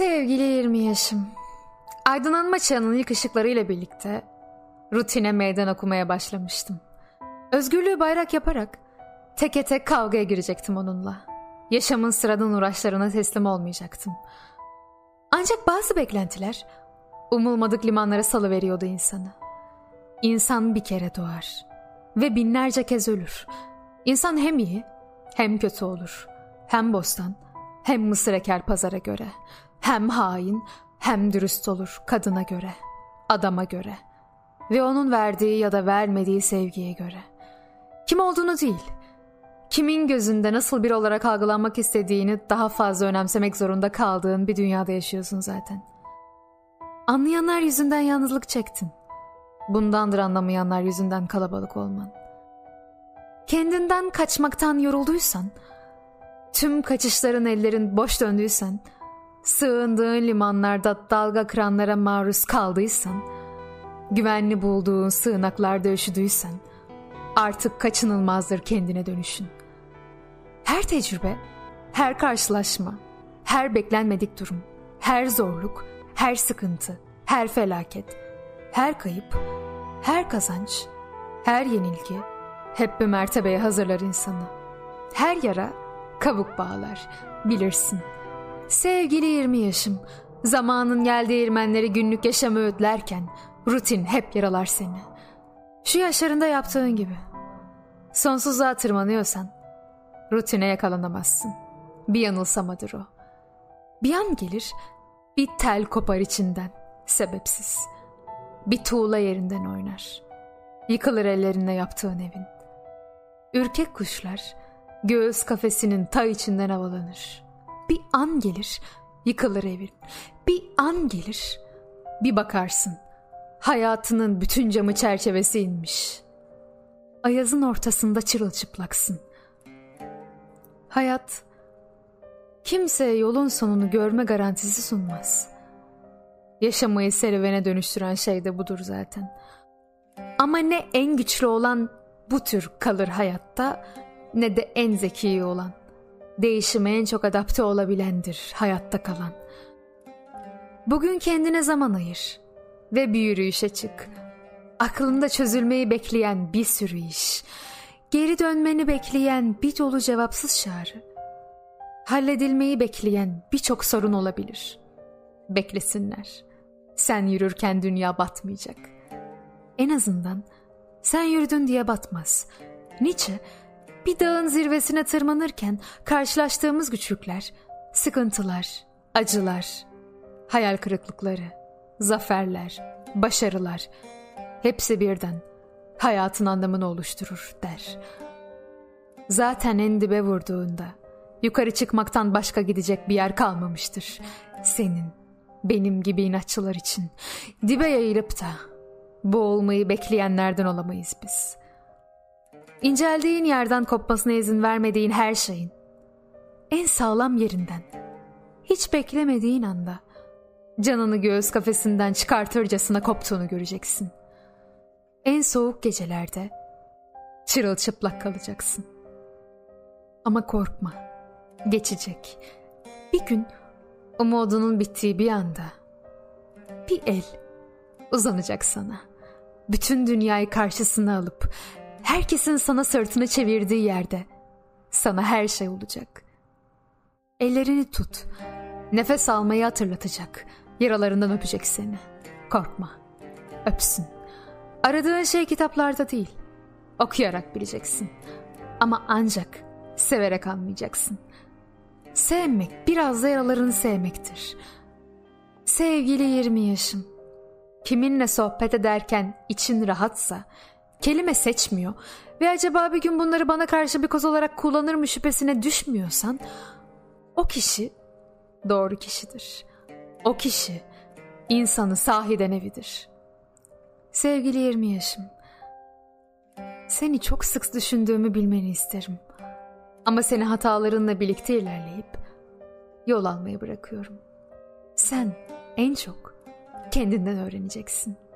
Sevgili 20 yaşım. Aydınlanma çağının ilk ışıklarıyla birlikte rutine meydan okumaya başlamıştım. Özgürlüğü bayrak yaparak teke tek kavgaya girecektim onunla. Yaşamın sıradan uğraşlarına teslim olmayacaktım. Ancak bazı beklentiler umulmadık limanlara salıveriyordu insanı. İnsan bir kere doğar ve binlerce kez ölür. İnsan hem iyi hem kötü olur. Hem bostan hem mısır eker pazara göre. Hem hain hem dürüst olur kadına göre, adama göre ve onun verdiği ya da vermediği sevgiye göre. Kim olduğunu değil, kimin gözünde nasıl bir olarak algılanmak istediğini daha fazla önemsemek zorunda kaldığın bir dünyada yaşıyorsun zaten. Anlayanlar yüzünden yalnızlık çektin. Bundandır anlamayanlar yüzünden kalabalık olman. Kendinden kaçmaktan yorulduysan, tüm kaçışların ellerin boş döndüysen, sığındığın limanlarda dalga kıranlara maruz kaldıysan, güvenli bulduğun sığınaklarda üşüdüysen, artık kaçınılmazdır kendine dönüşün. Her tecrübe, her karşılaşma, her beklenmedik durum, her zorluk, her sıkıntı, her felaket, her kayıp, her kazanç, her yenilgi hep bir mertebeye hazırlar insanı. Her yara kabuk bağlar, bilirsin. Sevgili 20 yaşım, zamanın geldiği değirmenleri günlük yaşamı ödlerken rutin hep yaralar seni. Şu yaşlarında yaptığın gibi. Sonsuzluğa tırmanıyorsan rutine yakalanamazsın. Bir yanılsamadır o. Bir an gelir bir tel kopar içinden sebepsiz. Bir tuğla yerinden oynar. Yıkılır ellerine yaptığın evin. Ürkek kuşlar göğüs kafesinin ta içinden havalanır. Bir an gelir yıkılır evin. Bir an gelir bir bakarsın hayatının bütün camı çerçevesi inmiş. Ayazın ortasında çırılçıplaksın. Hayat kimseye yolun sonunu görme garantisi sunmaz. Yaşamayı serüvene dönüştüren şey de budur zaten. Ama ne en güçlü olan bu tür kalır hayatta ne de en zeki olan. Değişime en çok adapte olabilendir hayatta kalan. Bugün kendine zaman ayır ve bir yürüyüşe çık. Aklında çözülmeyi bekleyen bir sürü iş, geri dönmeni bekleyen bir dolu cevapsız çağrı, halledilmeyi bekleyen birçok sorun olabilir. Beklesinler. Sen yürürken dünya batmayacak. En azından sen yürüdün diye batmaz. Nietzsche bir dağın zirvesine tırmanırken karşılaştığımız güçlükler, sıkıntılar, acılar, hayal kırıklıkları, zaferler, başarılar hepsi birden hayatın anlamını oluşturur der. Zaten en dibe vurduğunda yukarı çıkmaktan başka gidecek bir yer kalmamıştır. Senin, benim gibi inatçılar için dibe yayılıp da boğulmayı bekleyenlerden olamayız biz.'' İnceldiğin yerden kopmasına izin vermediğin her şeyin, en sağlam yerinden, hiç beklemediğin anda canını göğüs kafesinden çıkartırcasına koptuğunu göreceksin. En soğuk gecelerde çırılçıplak kalacaksın. Ama korkma, geçecek. Bir gün umudunun bittiği bir anda bir el uzanacak sana. Bütün dünyayı karşısına alıp herkesin sana sırtını çevirdiği yerde sana her şey olacak. Ellerini tut. Nefes almayı hatırlatacak. Yaralarından öpecek seni. Korkma. Öpsün. Aradığın şey kitaplarda değil. Okuyarak bileceksin. Ama ancak severek anlayacaksın. Sevmek biraz da yaralarını sevmektir. Sevgili 20 yaşım. Kiminle sohbet ederken için rahatsa kelime seçmiyor ve acaba bir gün bunları bana karşı bir koz olarak kullanır mı şüphesine düşmüyorsan o kişi doğru kişidir. O kişi insanı sahiden evidir. Sevgili 20 yaşım. Seni çok sık düşündüğümü bilmeni isterim. Ama seni hatalarınla birlikte ilerleyip yol almayı bırakıyorum. Sen en çok kendinden öğreneceksin.''